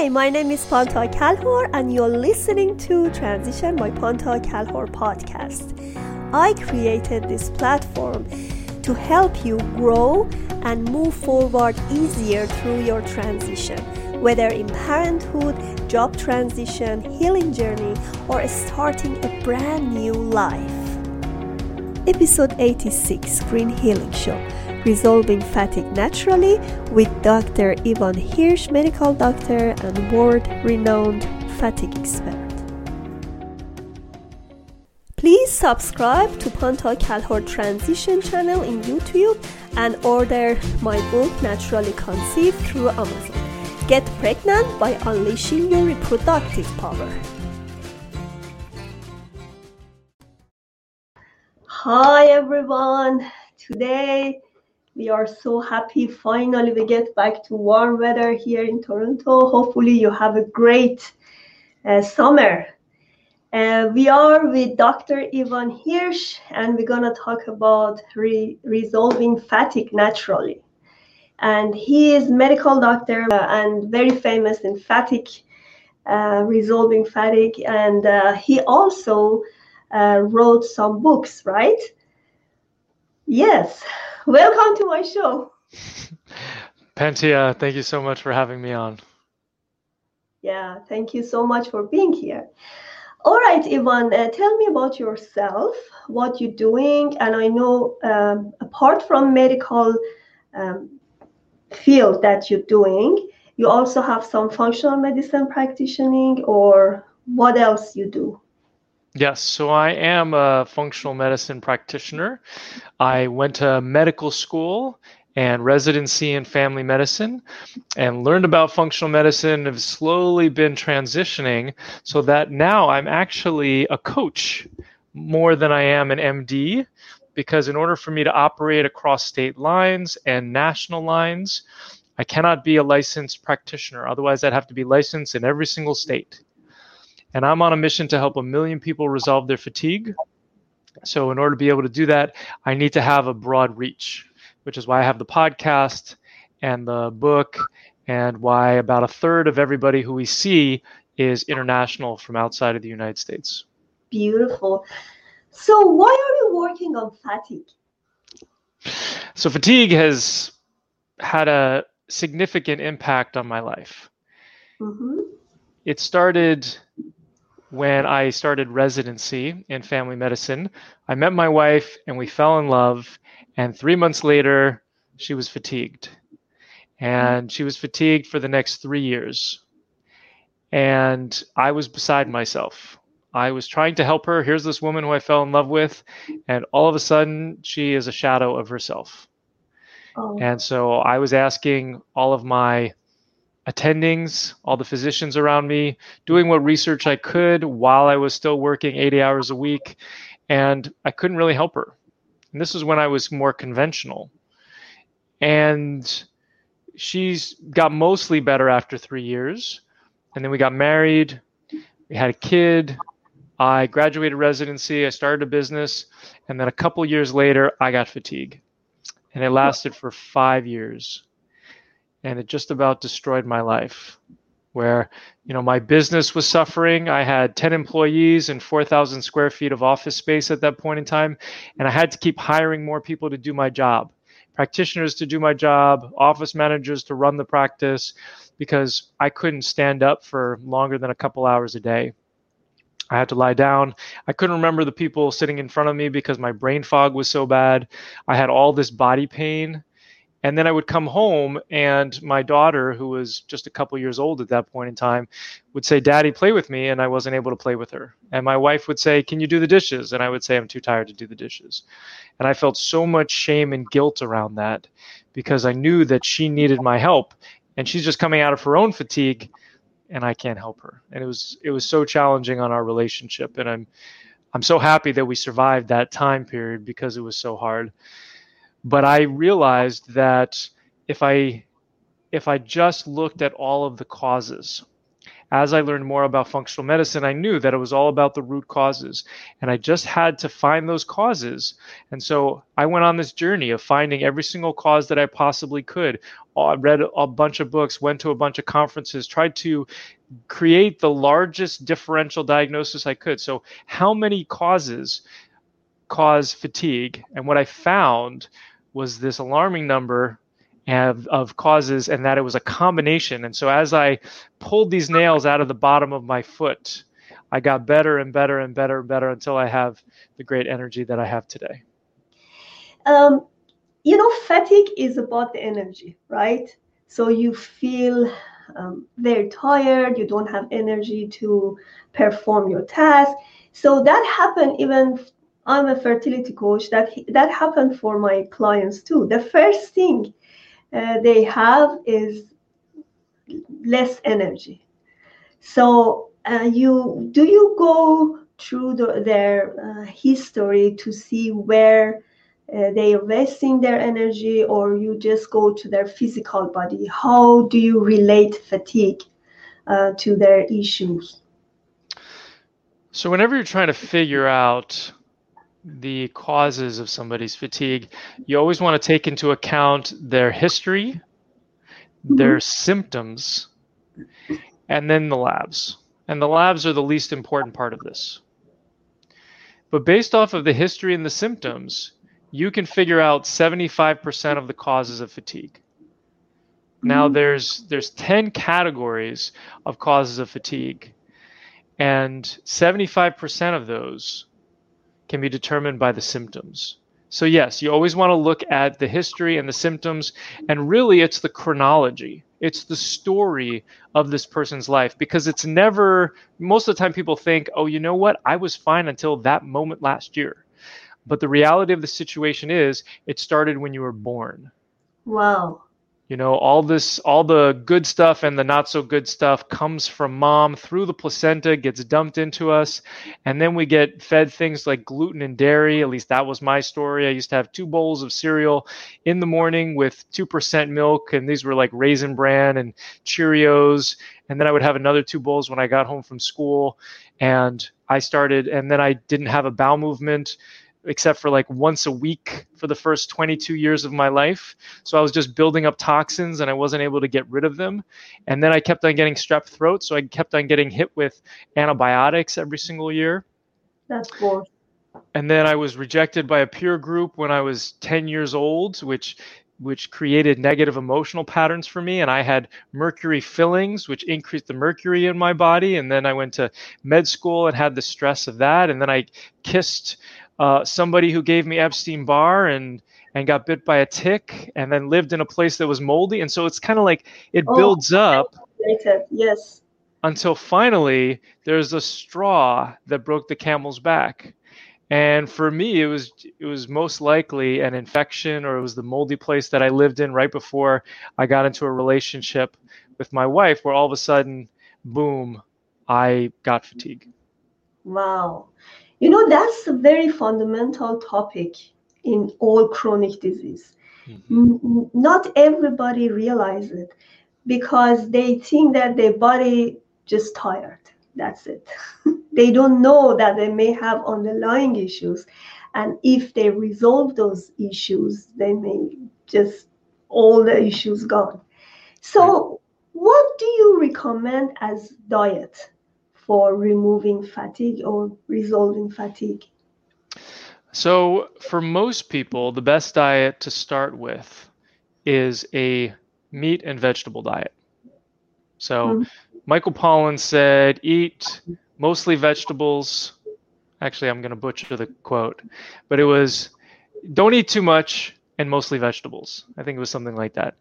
Hey, my name is Panta Kalhor, and you're listening to Transition by Panta Kalhor podcast. I created this platform to help you grow and move forward easier through your transition, whether in parenthood, job transition, healing journey, or starting a brand new life. Episode 86 Green Healing Show Resolving Fatigue Naturally with Dr. Ivan Hirsch, medical doctor and world renowned fatigue expert. Please subscribe to Panta Kalhor Transition channel in YouTube and order my book Naturally Conceived through Amazon. Get pregnant by unleashing your reproductive power. Hi everyone. Today we are so happy finally we get back to warm weather here in Toronto. Hopefully, you have a great uh, summer. Uh, we are with Dr. Ivan Hirsch, and we're going to talk about re- resolving fatigue naturally. And he is medical doctor uh, and very famous in fatigue, uh, resolving fatigue. And uh, he also uh, wrote some books, right? Yes. Welcome to my show. Pantia, thank you so much for having me on. Yeah, thank you so much for being here. All right, Ivan, uh, tell me about yourself, what you're doing. And I know, um, apart from medical um, field that you're doing, you also have some functional medicine practicing, or what else you do? Yes, so I am a functional medicine practitioner. I went to medical school and residency in family medicine and learned about functional medicine have slowly been transitioning so that now I'm actually a coach more than I am an MD because in order for me to operate across state lines and national lines I cannot be a licensed practitioner otherwise I'd have to be licensed in every single state and I'm on a mission to help a million people resolve their fatigue. So, in order to be able to do that, I need to have a broad reach, which is why I have the podcast and the book, and why about a third of everybody who we see is international from outside of the United States. Beautiful. So, why are you working on fatigue? So, fatigue has had a significant impact on my life. Mm-hmm. It started when I started residency in family medicine. I met my wife and we fell in love. And three months later, she was fatigued. And she was fatigued for the next three years. And I was beside myself. I was trying to help her. Here's this woman who I fell in love with. And all of a sudden, she is a shadow of herself. Oh. And so I was asking all of my attendings, all the physicians around me, doing what research I could while I was still working 80 hours a week. And I couldn't really help her. And this was when I was more conventional. And she's got mostly better after three years. And then we got married, we had a kid. I graduated residency, I started a business, and then a couple years later, I got fatigue. And it lasted for five years and it just about destroyed my life where you know my business was suffering i had 10 employees and 4000 square feet of office space at that point in time and i had to keep hiring more people to do my job practitioners to do my job office managers to run the practice because i couldn't stand up for longer than a couple hours a day I had to lie down. I couldn't remember the people sitting in front of me because my brain fog was so bad. I had all this body pain and then I would come home, and my daughter, who was just a couple years old at that point in time, would say, Daddy, play with me. And I wasn't able to play with her. And my wife would say, Can you do the dishes? And I would say, I'm too tired to do the dishes. And I felt so much shame and guilt around that because I knew that she needed my help. And she's just coming out of her own fatigue, and I can't help her. And it was it was so challenging on our relationship. And I'm I'm so happy that we survived that time period because it was so hard but I realized that if I if I just looked at all of the causes as I learned more about functional medicine, I knew that it was all about the root causes. And I just had to find those causes. And so I went on this journey of finding every single cause that I possibly could. I read a bunch of books, went to a bunch of conferences, tried to create the largest differential diagnosis I could. So, how many causes cause fatigue? And what I found was this alarming number of, of causes and that it was a combination. And so as I pulled these nails out of the bottom of my foot, I got better and better and better and better until I have the great energy that I have today. Um, you know, fatigue is about the energy, right? So you feel um, very tired, you don't have energy to perform your task. So that happened even I'm a fertility coach that that happened for my clients too. The first thing uh, they have is less energy. So uh, you do you go through the, their uh, history to see where uh, they are wasting their energy, or you just go to their physical body? How do you relate fatigue uh, to their issues? So whenever you're trying to figure out the causes of somebody's fatigue, you always want to take into account their history, mm-hmm. their symptoms, and then the labs. And the labs are the least important part of this. But based off of the history and the symptoms, you can figure out 75% of the causes of fatigue. Now mm-hmm. there's there's 10 categories of causes of fatigue and 75% of those can be determined by the symptoms. So, yes, you always want to look at the history and the symptoms, and really it's the chronology. It's the story of this person's life because it's never, most of the time, people think, oh, you know what? I was fine until that moment last year. But the reality of the situation is, it started when you were born. Wow you know all this all the good stuff and the not so good stuff comes from mom through the placenta gets dumped into us. And then we get fed things like gluten and dairy. At least that was my story. I used to have two bowls of cereal in the morning with 2% milk and these were like raisin bran and cheerios. And then i would have another two bowls when i got home from school and i started and then i didn't have a bowel movement except for like once a week for the first 22 years of my life. So I was just building up toxins and I wasn't able to get rid of them. And then I kept on getting strep throat. So I kept on getting hit with antibiotics every single year. That's cool. And then I was rejected by a peer group when I was 10 years old, which which created negative emotional patterns for me and i had mercury fillings which increased the mercury in my body and then i went to med school and had the stress of that and then i kissed uh, somebody who gave me Epstein Barr and and got bit by a tick and then lived in a place that was moldy. And so it's kind of like it oh, builds up yes. until finally there's a straw that broke the camel's back. And for me it was it was most likely an infection or it was the moldy place that i lived in right before i got into a relationship with my wife where all of a sudden boom i got fatigue wow you know, that's a very fundamental topic in all chronic disease. Mm-hmm. Not everybody realizes it because they think that their body just tired. That's it. they don't know that they may have underlying issues. And if they resolve those issues, they may just all the issues gone. So, what do you recommend as diet for removing fatigue or resolving fatigue? So, for most people, the best diet to start with is a meat and vegetable diet. So, mm-hmm. Michael Pollan said, eat mostly vegetables. Actually, I'm going to butcher the quote, but it was don't eat too much and mostly vegetables. I think it was something like that.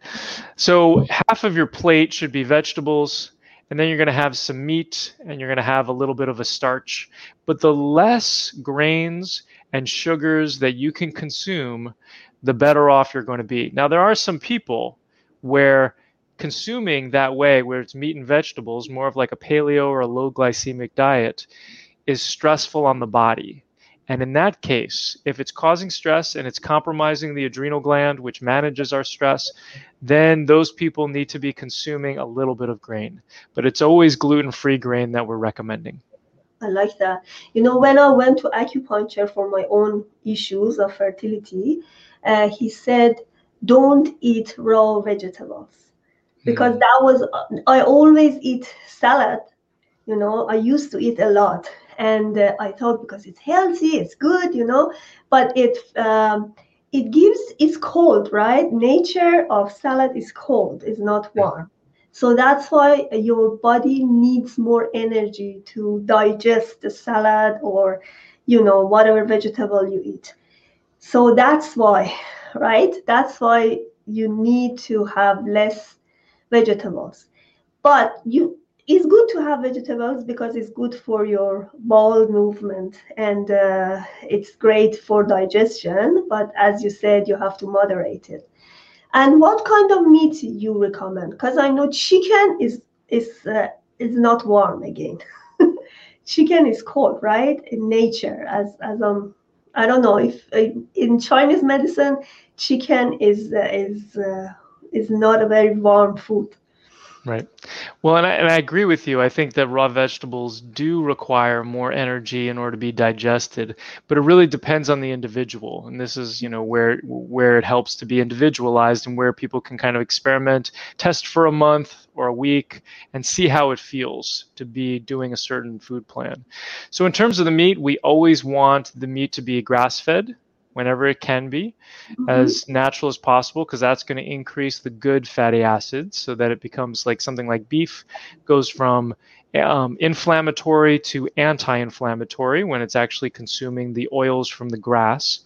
So, half of your plate should be vegetables, and then you're going to have some meat and you're going to have a little bit of a starch. But the less grains and sugars that you can consume, the better off you're going to be. Now, there are some people where consuming that way, where it's meat and vegetables, more of like a paleo or a low glycemic diet, is stressful on the body. And in that case, if it's causing stress and it's compromising the adrenal gland, which manages our stress, then those people need to be consuming a little bit of grain. But it's always gluten free grain that we're recommending. I like that. You know, when I went to acupuncture for my own issues of fertility, uh, he said, don't eat raw vegetables because mm. that was, I always eat salad. You know, I used to eat a lot. And uh, I thought because it's healthy, it's good, you know, but it, um, it gives, it's cold, right? Nature of salad is cold, it's not warm. So that's why your body needs more energy to digest the salad or, you know, whatever vegetable you eat. So that's why, right? That's why you need to have less vegetables. But you it's good to have vegetables because it's good for your bowel movement and uh, it's great for digestion. But as you said, you have to moderate it. And what kind of meat you recommend? Because I know chicken is is uh, is not warm again. chicken is cold, right? In nature, as as um, I don't know if uh, in Chinese medicine, chicken is uh, is uh, is not a very warm food. Right. Well, and I, and I agree with you. I think that raw vegetables do require more energy in order to be digested, but it really depends on the individual. And this is, you know, where where it helps to be individualized and where people can kind of experiment, test for a month or a week and see how it feels to be doing a certain food plan. So in terms of the meat, we always want the meat to be grass-fed whenever it can be mm-hmm. as natural as possible because that's going to increase the good fatty acids so that it becomes like something like beef goes from um, inflammatory to anti-inflammatory when it's actually consuming the oils from the grass.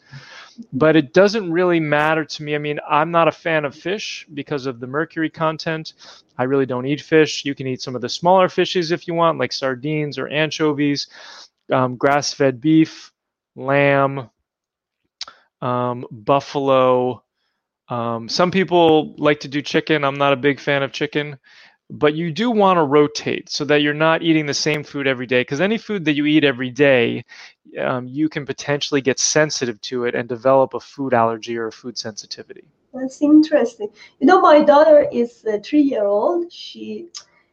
But it doesn't really matter to me. I mean i'm not a fan of fish because of the mercury content. I really don't eat fish. You can eat some of the smaller fishes if you want like sardines or anchovies um, grass-fed beef lamb um, buffalo. Um, some people like to do chicken. I'm not a big fan of chicken, but you do want to rotate so that you're not eating the same food every day. Because any food that you eat every day, um, you can potentially get sensitive to it and develop a food allergy or a food sensitivity. That's interesting. You know, my daughter is a three-year-old. She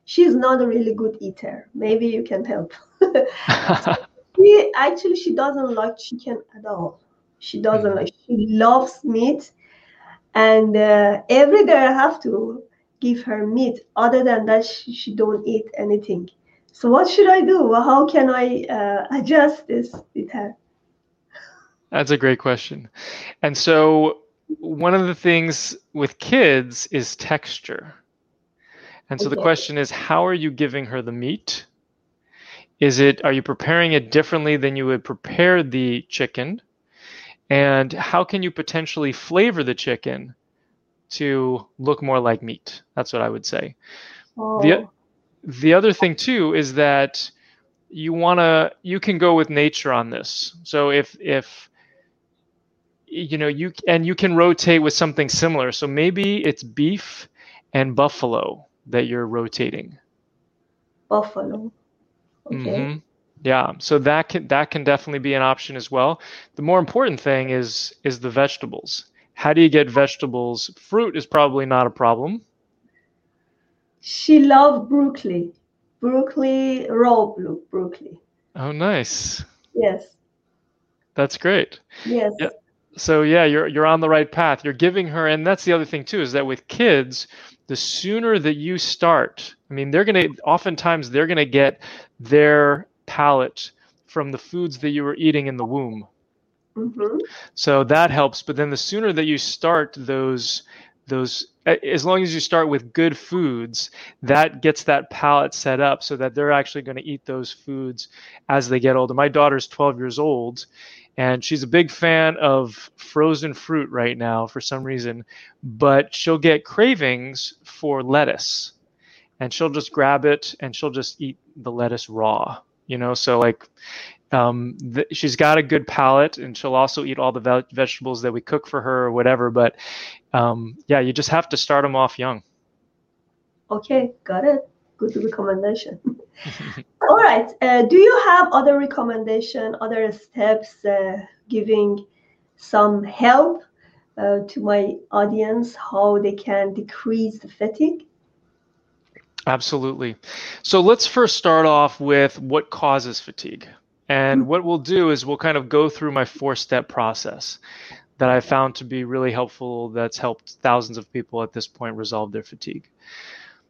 she's not a really good eater. Maybe you can help. she actually she doesn't like chicken at all. She doesn't mm. like. She loves meat, and uh, every day I have to give her meat. Other than that, she, she don't eat anything. So what should I do? How can I uh, adjust this with her? That's a great question. And so one of the things with kids is texture. And so okay. the question is how are you giving her the meat? Is it are you preparing it differently than you would prepare the chicken? And how can you potentially flavor the chicken to look more like meat? That's what I would say. Oh. The, the other thing too is that you want to you can go with nature on this. So if if you know you and you can rotate with something similar. So maybe it's beef and buffalo that you're rotating. Buffalo. Okay. Mm-hmm. Yeah, so that can that can definitely be an option as well. The more important thing is is the vegetables. How do you get vegetables? Fruit is probably not a problem. She loved broccoli, broccoli raw broccoli. Oh, nice. Yes. That's great. Yes. Yeah. So yeah, you're you're on the right path. You're giving her, and that's the other thing too, is that with kids, the sooner that you start, I mean, they're gonna oftentimes they're gonna get their palate from the foods that you were eating in the womb. Mm-hmm. So that helps. But then the sooner that you start those those as long as you start with good foods that gets that palate set up so that they're actually going to eat those foods as they get older my daughter's 12 years old and she's a big fan of frozen fruit right now for some reason but she'll get cravings for lettuce and she'll just grab it and she'll just eat the lettuce raw you know so like um, th- she's got a good palate and she'll also eat all the ve- vegetables that we cook for her or whatever but um, yeah you just have to start them off young okay got it good recommendation All right. Uh, do you have other recommendation, other steps uh, giving some help uh, to my audience how they can decrease the fatigue? Absolutely. So let's first start off with what causes fatigue. And mm-hmm. what we'll do is we'll kind of go through my four step process that I found to be really helpful, that's helped thousands of people at this point resolve their fatigue.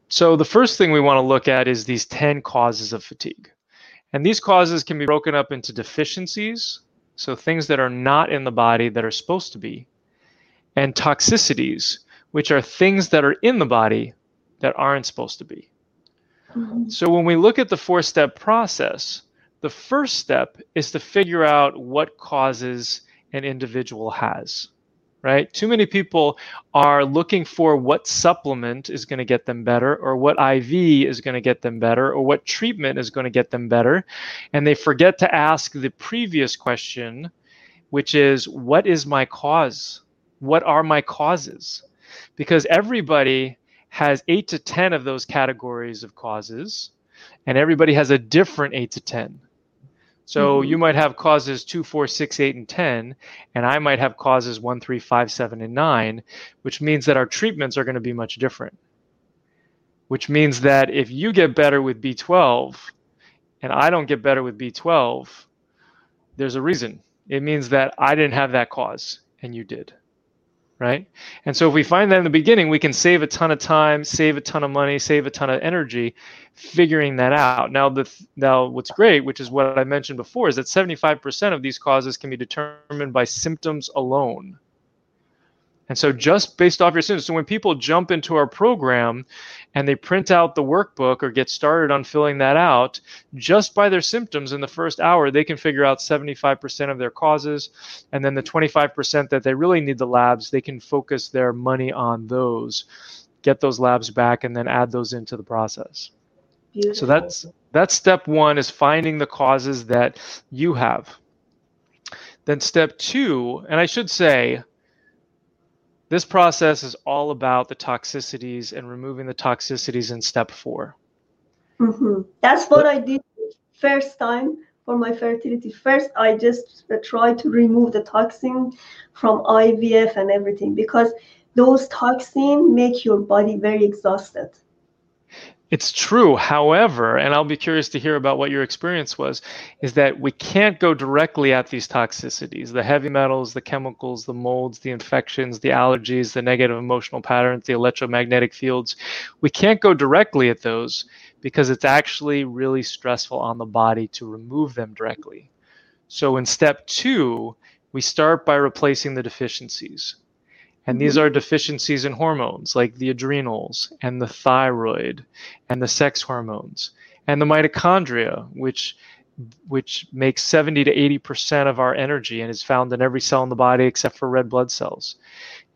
So, the first thing we want to look at is these 10 causes of fatigue. And these causes can be broken up into deficiencies, so things that are not in the body that are supposed to be, and toxicities, which are things that are in the body that aren't supposed to be. Mm-hmm. So when we look at the four step process, the first step is to figure out what causes an individual has right? Too many people are looking for what supplement is going to get them better, or what IV is going to get them better, or what treatment is going to get them better. And they forget to ask the previous question, which is, What is my cause? What are my causes? Because everybody has eight to 10 of those categories of causes, and everybody has a different eight to 10. So mm-hmm. you might have causes two, four, six, eight, and 10, and I might have causes one, three, five, seven, and nine, which means that our treatments are going to be much different. Which means that if you get better with B12 and I don't get better with B12, there's a reason. It means that I didn't have that cause and you did right? And so if we find that in the beginning, we can save a ton of time, save a ton of money, save a ton of energy figuring that out. Now the now what's great, which is what I mentioned before, is that 75% of these causes can be determined by symptoms alone. And so, just based off your symptoms, so when people jump into our program and they print out the workbook or get started on filling that out, just by their symptoms in the first hour, they can figure out 75% of their causes. And then the 25% that they really need the labs, they can focus their money on those, get those labs back, and then add those into the process. Beautiful. So that's that's step one is finding the causes that you have. Then step two, and I should say, this process is all about the toxicities and removing the toxicities in step 4 mm-hmm. That's what I did first time for my fertility. First, I just tried to remove the toxin from IVF and everything because those toxins make your body very exhausted. It's true. However, and I'll be curious to hear about what your experience was, is that we can't go directly at these toxicities the heavy metals, the chemicals, the molds, the infections, the allergies, the negative emotional patterns, the electromagnetic fields. We can't go directly at those because it's actually really stressful on the body to remove them directly. So in step two, we start by replacing the deficiencies. And these are deficiencies in hormones like the adrenals and the thyroid and the sex hormones and the mitochondria, which which makes 70 to 80% of our energy and is found in every cell in the body except for red blood cells.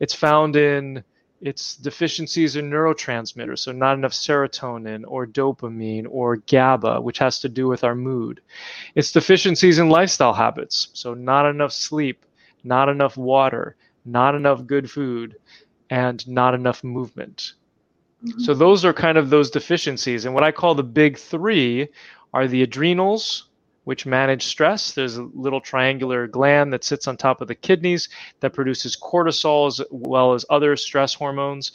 It's found in its deficiencies in neurotransmitters, so not enough serotonin or dopamine or GABA, which has to do with our mood. It's deficiencies in lifestyle habits, so not enough sleep, not enough water, not enough good food, and not enough movement. Mm-hmm. So those are kind of those deficiencies. And what I call the big three are the adrenals, which manage stress. There's a little triangular gland that sits on top of the kidneys that produces cortisol as well as other stress hormones.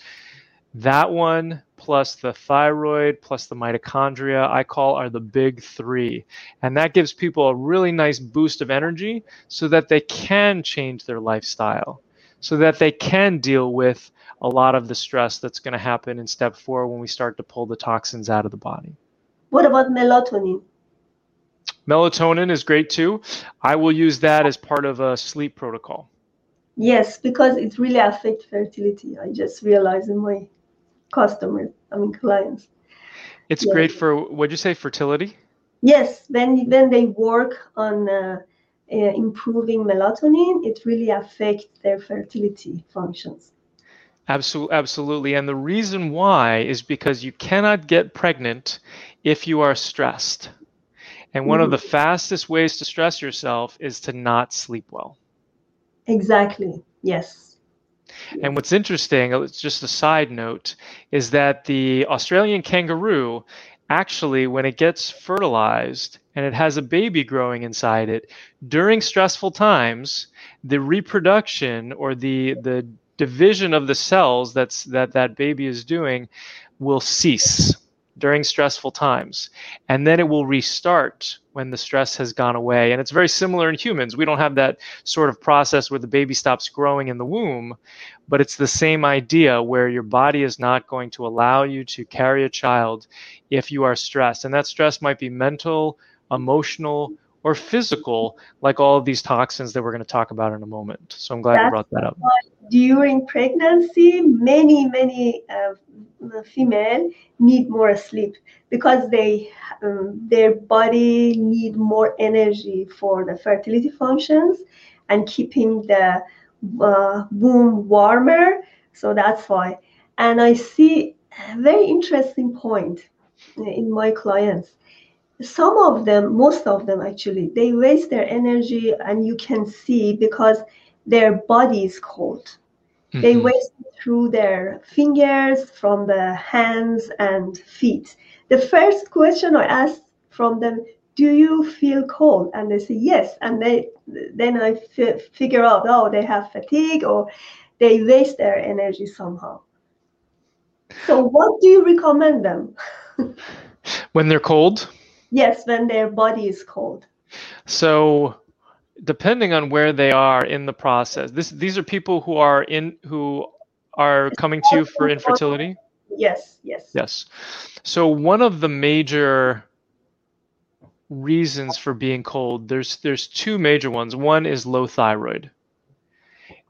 That one plus the thyroid plus the mitochondria I call are the big three. And that gives people a really nice boost of energy so that they can change their lifestyle so that they can deal with a lot of the stress that's going to happen in step four when we start to pull the toxins out of the body. What about melatonin? Melatonin is great too. I will use that as part of a sleep protocol. Yes, because it really affects fertility. I just realized in my customers, I mean clients. It's yes. great for what'd you say, fertility? Yes, when when they work on uh, uh, improving melatonin, it really affects their fertility functions. Absolutely, absolutely. And the reason why is because you cannot get pregnant if you are stressed. And one mm-hmm. of the fastest ways to stress yourself is to not sleep well. Exactly. Yes. And what's interesting, it's just a side note, is that the Australian kangaroo actually, when it gets fertilized and it has a baby growing inside it, during stressful times, the reproduction or the the division of the cells that's that that baby is doing will cease during stressful times. And then it will restart when the stress has gone away. And it's very similar in humans. We don't have that sort of process where the baby stops growing in the womb but it's the same idea where your body is not going to allow you to carry a child if you are stressed. And that stress might be mental emotional or physical like all of these toxins that we're going to talk about in a moment. So i'm glad That's you brought that up. during pregnancy many many uh, female need more sleep because they um, their body need more energy for the fertility functions and keeping the uh, womb warmer. So that's why. And i see a very interesting point in my clients some of them most of them actually they waste their energy and you can see because their body is cold Mm-hmm. They waste through their fingers, from the hands and feet. The first question I asked from them, do you feel cold? And they say yes. And they then I f- figure out, oh, they have fatigue or they waste their energy somehow. So what do you recommend them? when they're cold? Yes, when their body is cold. So depending on where they are in the process this these are people who are in who are coming to you for infertility? Yes yes. Yes. So one of the major reasons for being cold there's there's two major ones. One is low thyroid.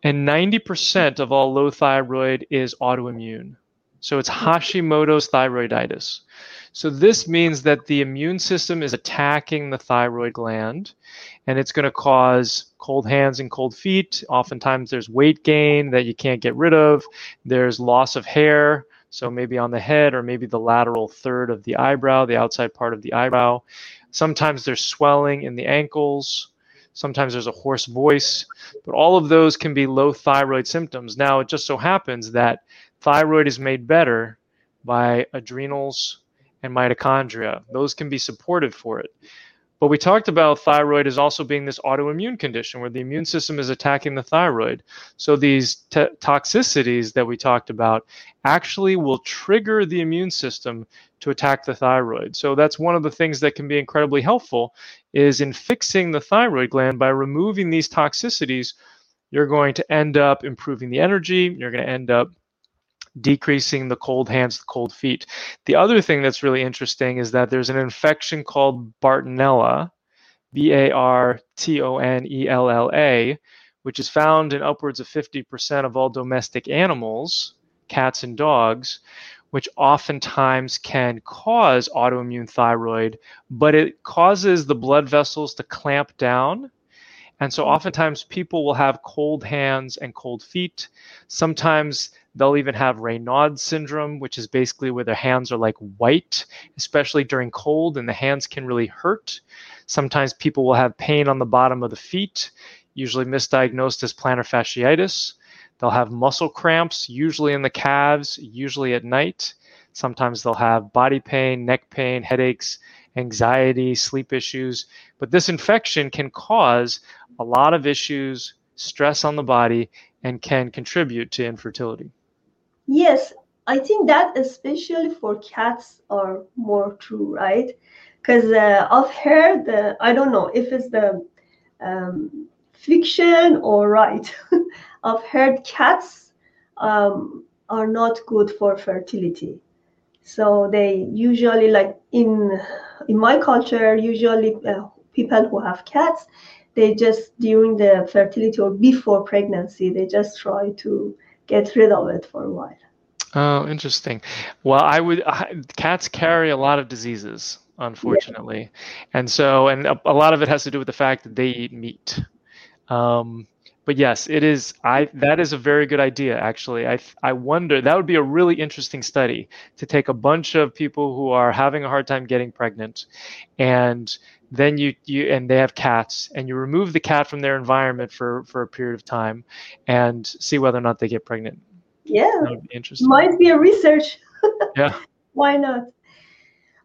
And 90% of all low thyroid is autoimmune. So it's mm-hmm. hashimoto's thyroiditis so this means that the immune system is attacking the thyroid gland and it's going to cause cold hands and cold feet. Oftentimes there's weight gain that you can't get rid of. There's loss of hair, so maybe on the head or maybe the lateral third of the eyebrow, the outside part of the eyebrow. Sometimes there's swelling in the ankles. Sometimes there's a hoarse voice, but all of those can be low thyroid symptoms. Now, it just so happens that thyroid is made better by adrenals and mitochondria. Those can be supportive for it. But we talked about thyroid as also being this autoimmune condition where the immune system is attacking the thyroid. So these t- toxicities that we talked about actually will trigger the immune system to attack the thyroid. So that's one of the things that can be incredibly helpful is in fixing the thyroid gland by removing these toxicities, you're going to end up improving the energy, you're going to end up decreasing the cold hands, the cold feet. The other thing that's really interesting is that there's an infection called Bartonella, B A R T O N E L L A, which is found in upwards of 50% of all domestic animals, cats and dogs, which oftentimes can cause autoimmune thyroid, but it causes the blood vessels to clamp down. And so oftentimes people will have cold hands and cold feet. Sometimes They'll even have Raynaud syndrome, which is basically where their hands are like white, especially during cold, and the hands can really hurt. Sometimes people will have pain on the bottom of the feet, usually misdiagnosed as plantar fasciitis. They'll have muscle cramps, usually in the calves, usually at night. Sometimes they'll have body pain, neck pain, headaches, anxiety, sleep issues. But this infection can cause a lot of issues, stress on the body, and can contribute to infertility. Yes, I think that especially for cats are more true, right? Because uh, I've heard, I don't know if it's the um, fiction or right. I've heard cats um, are not good for fertility. So they usually like in in my culture, usually uh, people who have cats, they just during the fertility or before pregnancy, they just try to get rid of it for a while. Oh, interesting. Well, I would I, cats carry a lot of diseases, unfortunately, yeah. and so and a, a, lot of it has to do with the fact that they eat meat. Um, but yes, it is. I that is a very good idea. Actually, I I wonder that would be a really interesting study to take a bunch of people who are having a hard time getting pregnant, and then you you and they have cats and you remove the cat from their environment for for a period of time and see whether or not they get pregnant yeah that would be interesting might be a research yeah why not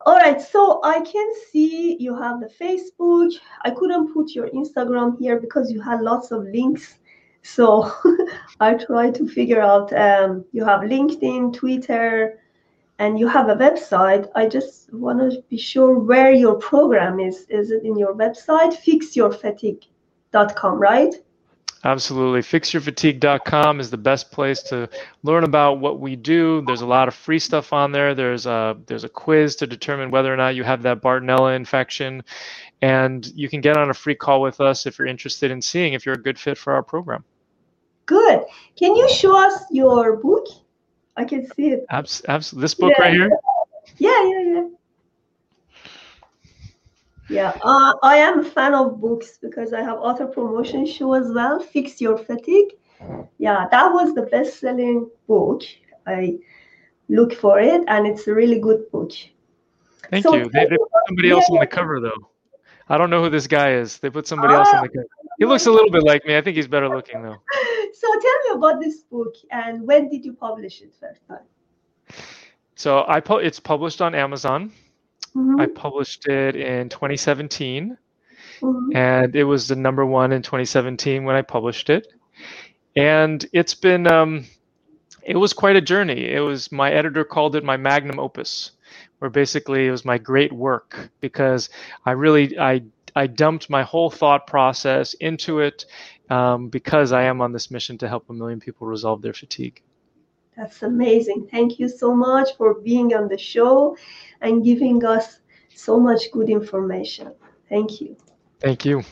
All right, so I can see you have the Facebook. I couldn't put your Instagram here because you had lots of links. So I try to figure out. Um, you have LinkedIn, Twitter, and you have a website. I just want to be sure where your program is. Is it in your website, fixyourfatigue.com, right? Absolutely. Fixyourfatigue.com is the best place to learn about what we do. There's a lot of free stuff on there. There's a there's a quiz to determine whether or not you have that Bartonella infection. And you can get on a free call with us if you're interested in seeing if you're a good fit for our program. Good. Can you show us your book? I can see it. Absolutely. This book yeah. right here? Yeah, yeah, yeah. Yeah, uh, I am a fan of books because I have author promotion show as well. Fix Your Fatigue. Yeah, that was the best-selling book. I look for it, and it's a really good book. Thank so you. They, they, put somebody else on the cover though. I don't know who this guy is. They put somebody else on the cover. He looks a little bit like me. I think he's better looking though. So tell me about this book and when did you publish it first time? So I pu- it's published on Amazon. Mm-hmm. I published it in 2017, mm-hmm. and it was the number one in 2017 when I published it. And it's been, um, it was quite a journey. It was my editor called it my magnum opus, where basically it was my great work because I really I I dumped my whole thought process into it um, because I am on this mission to help a million people resolve their fatigue. That's amazing. Thank you so much for being on the show and giving us so much good information. Thank you. Thank you.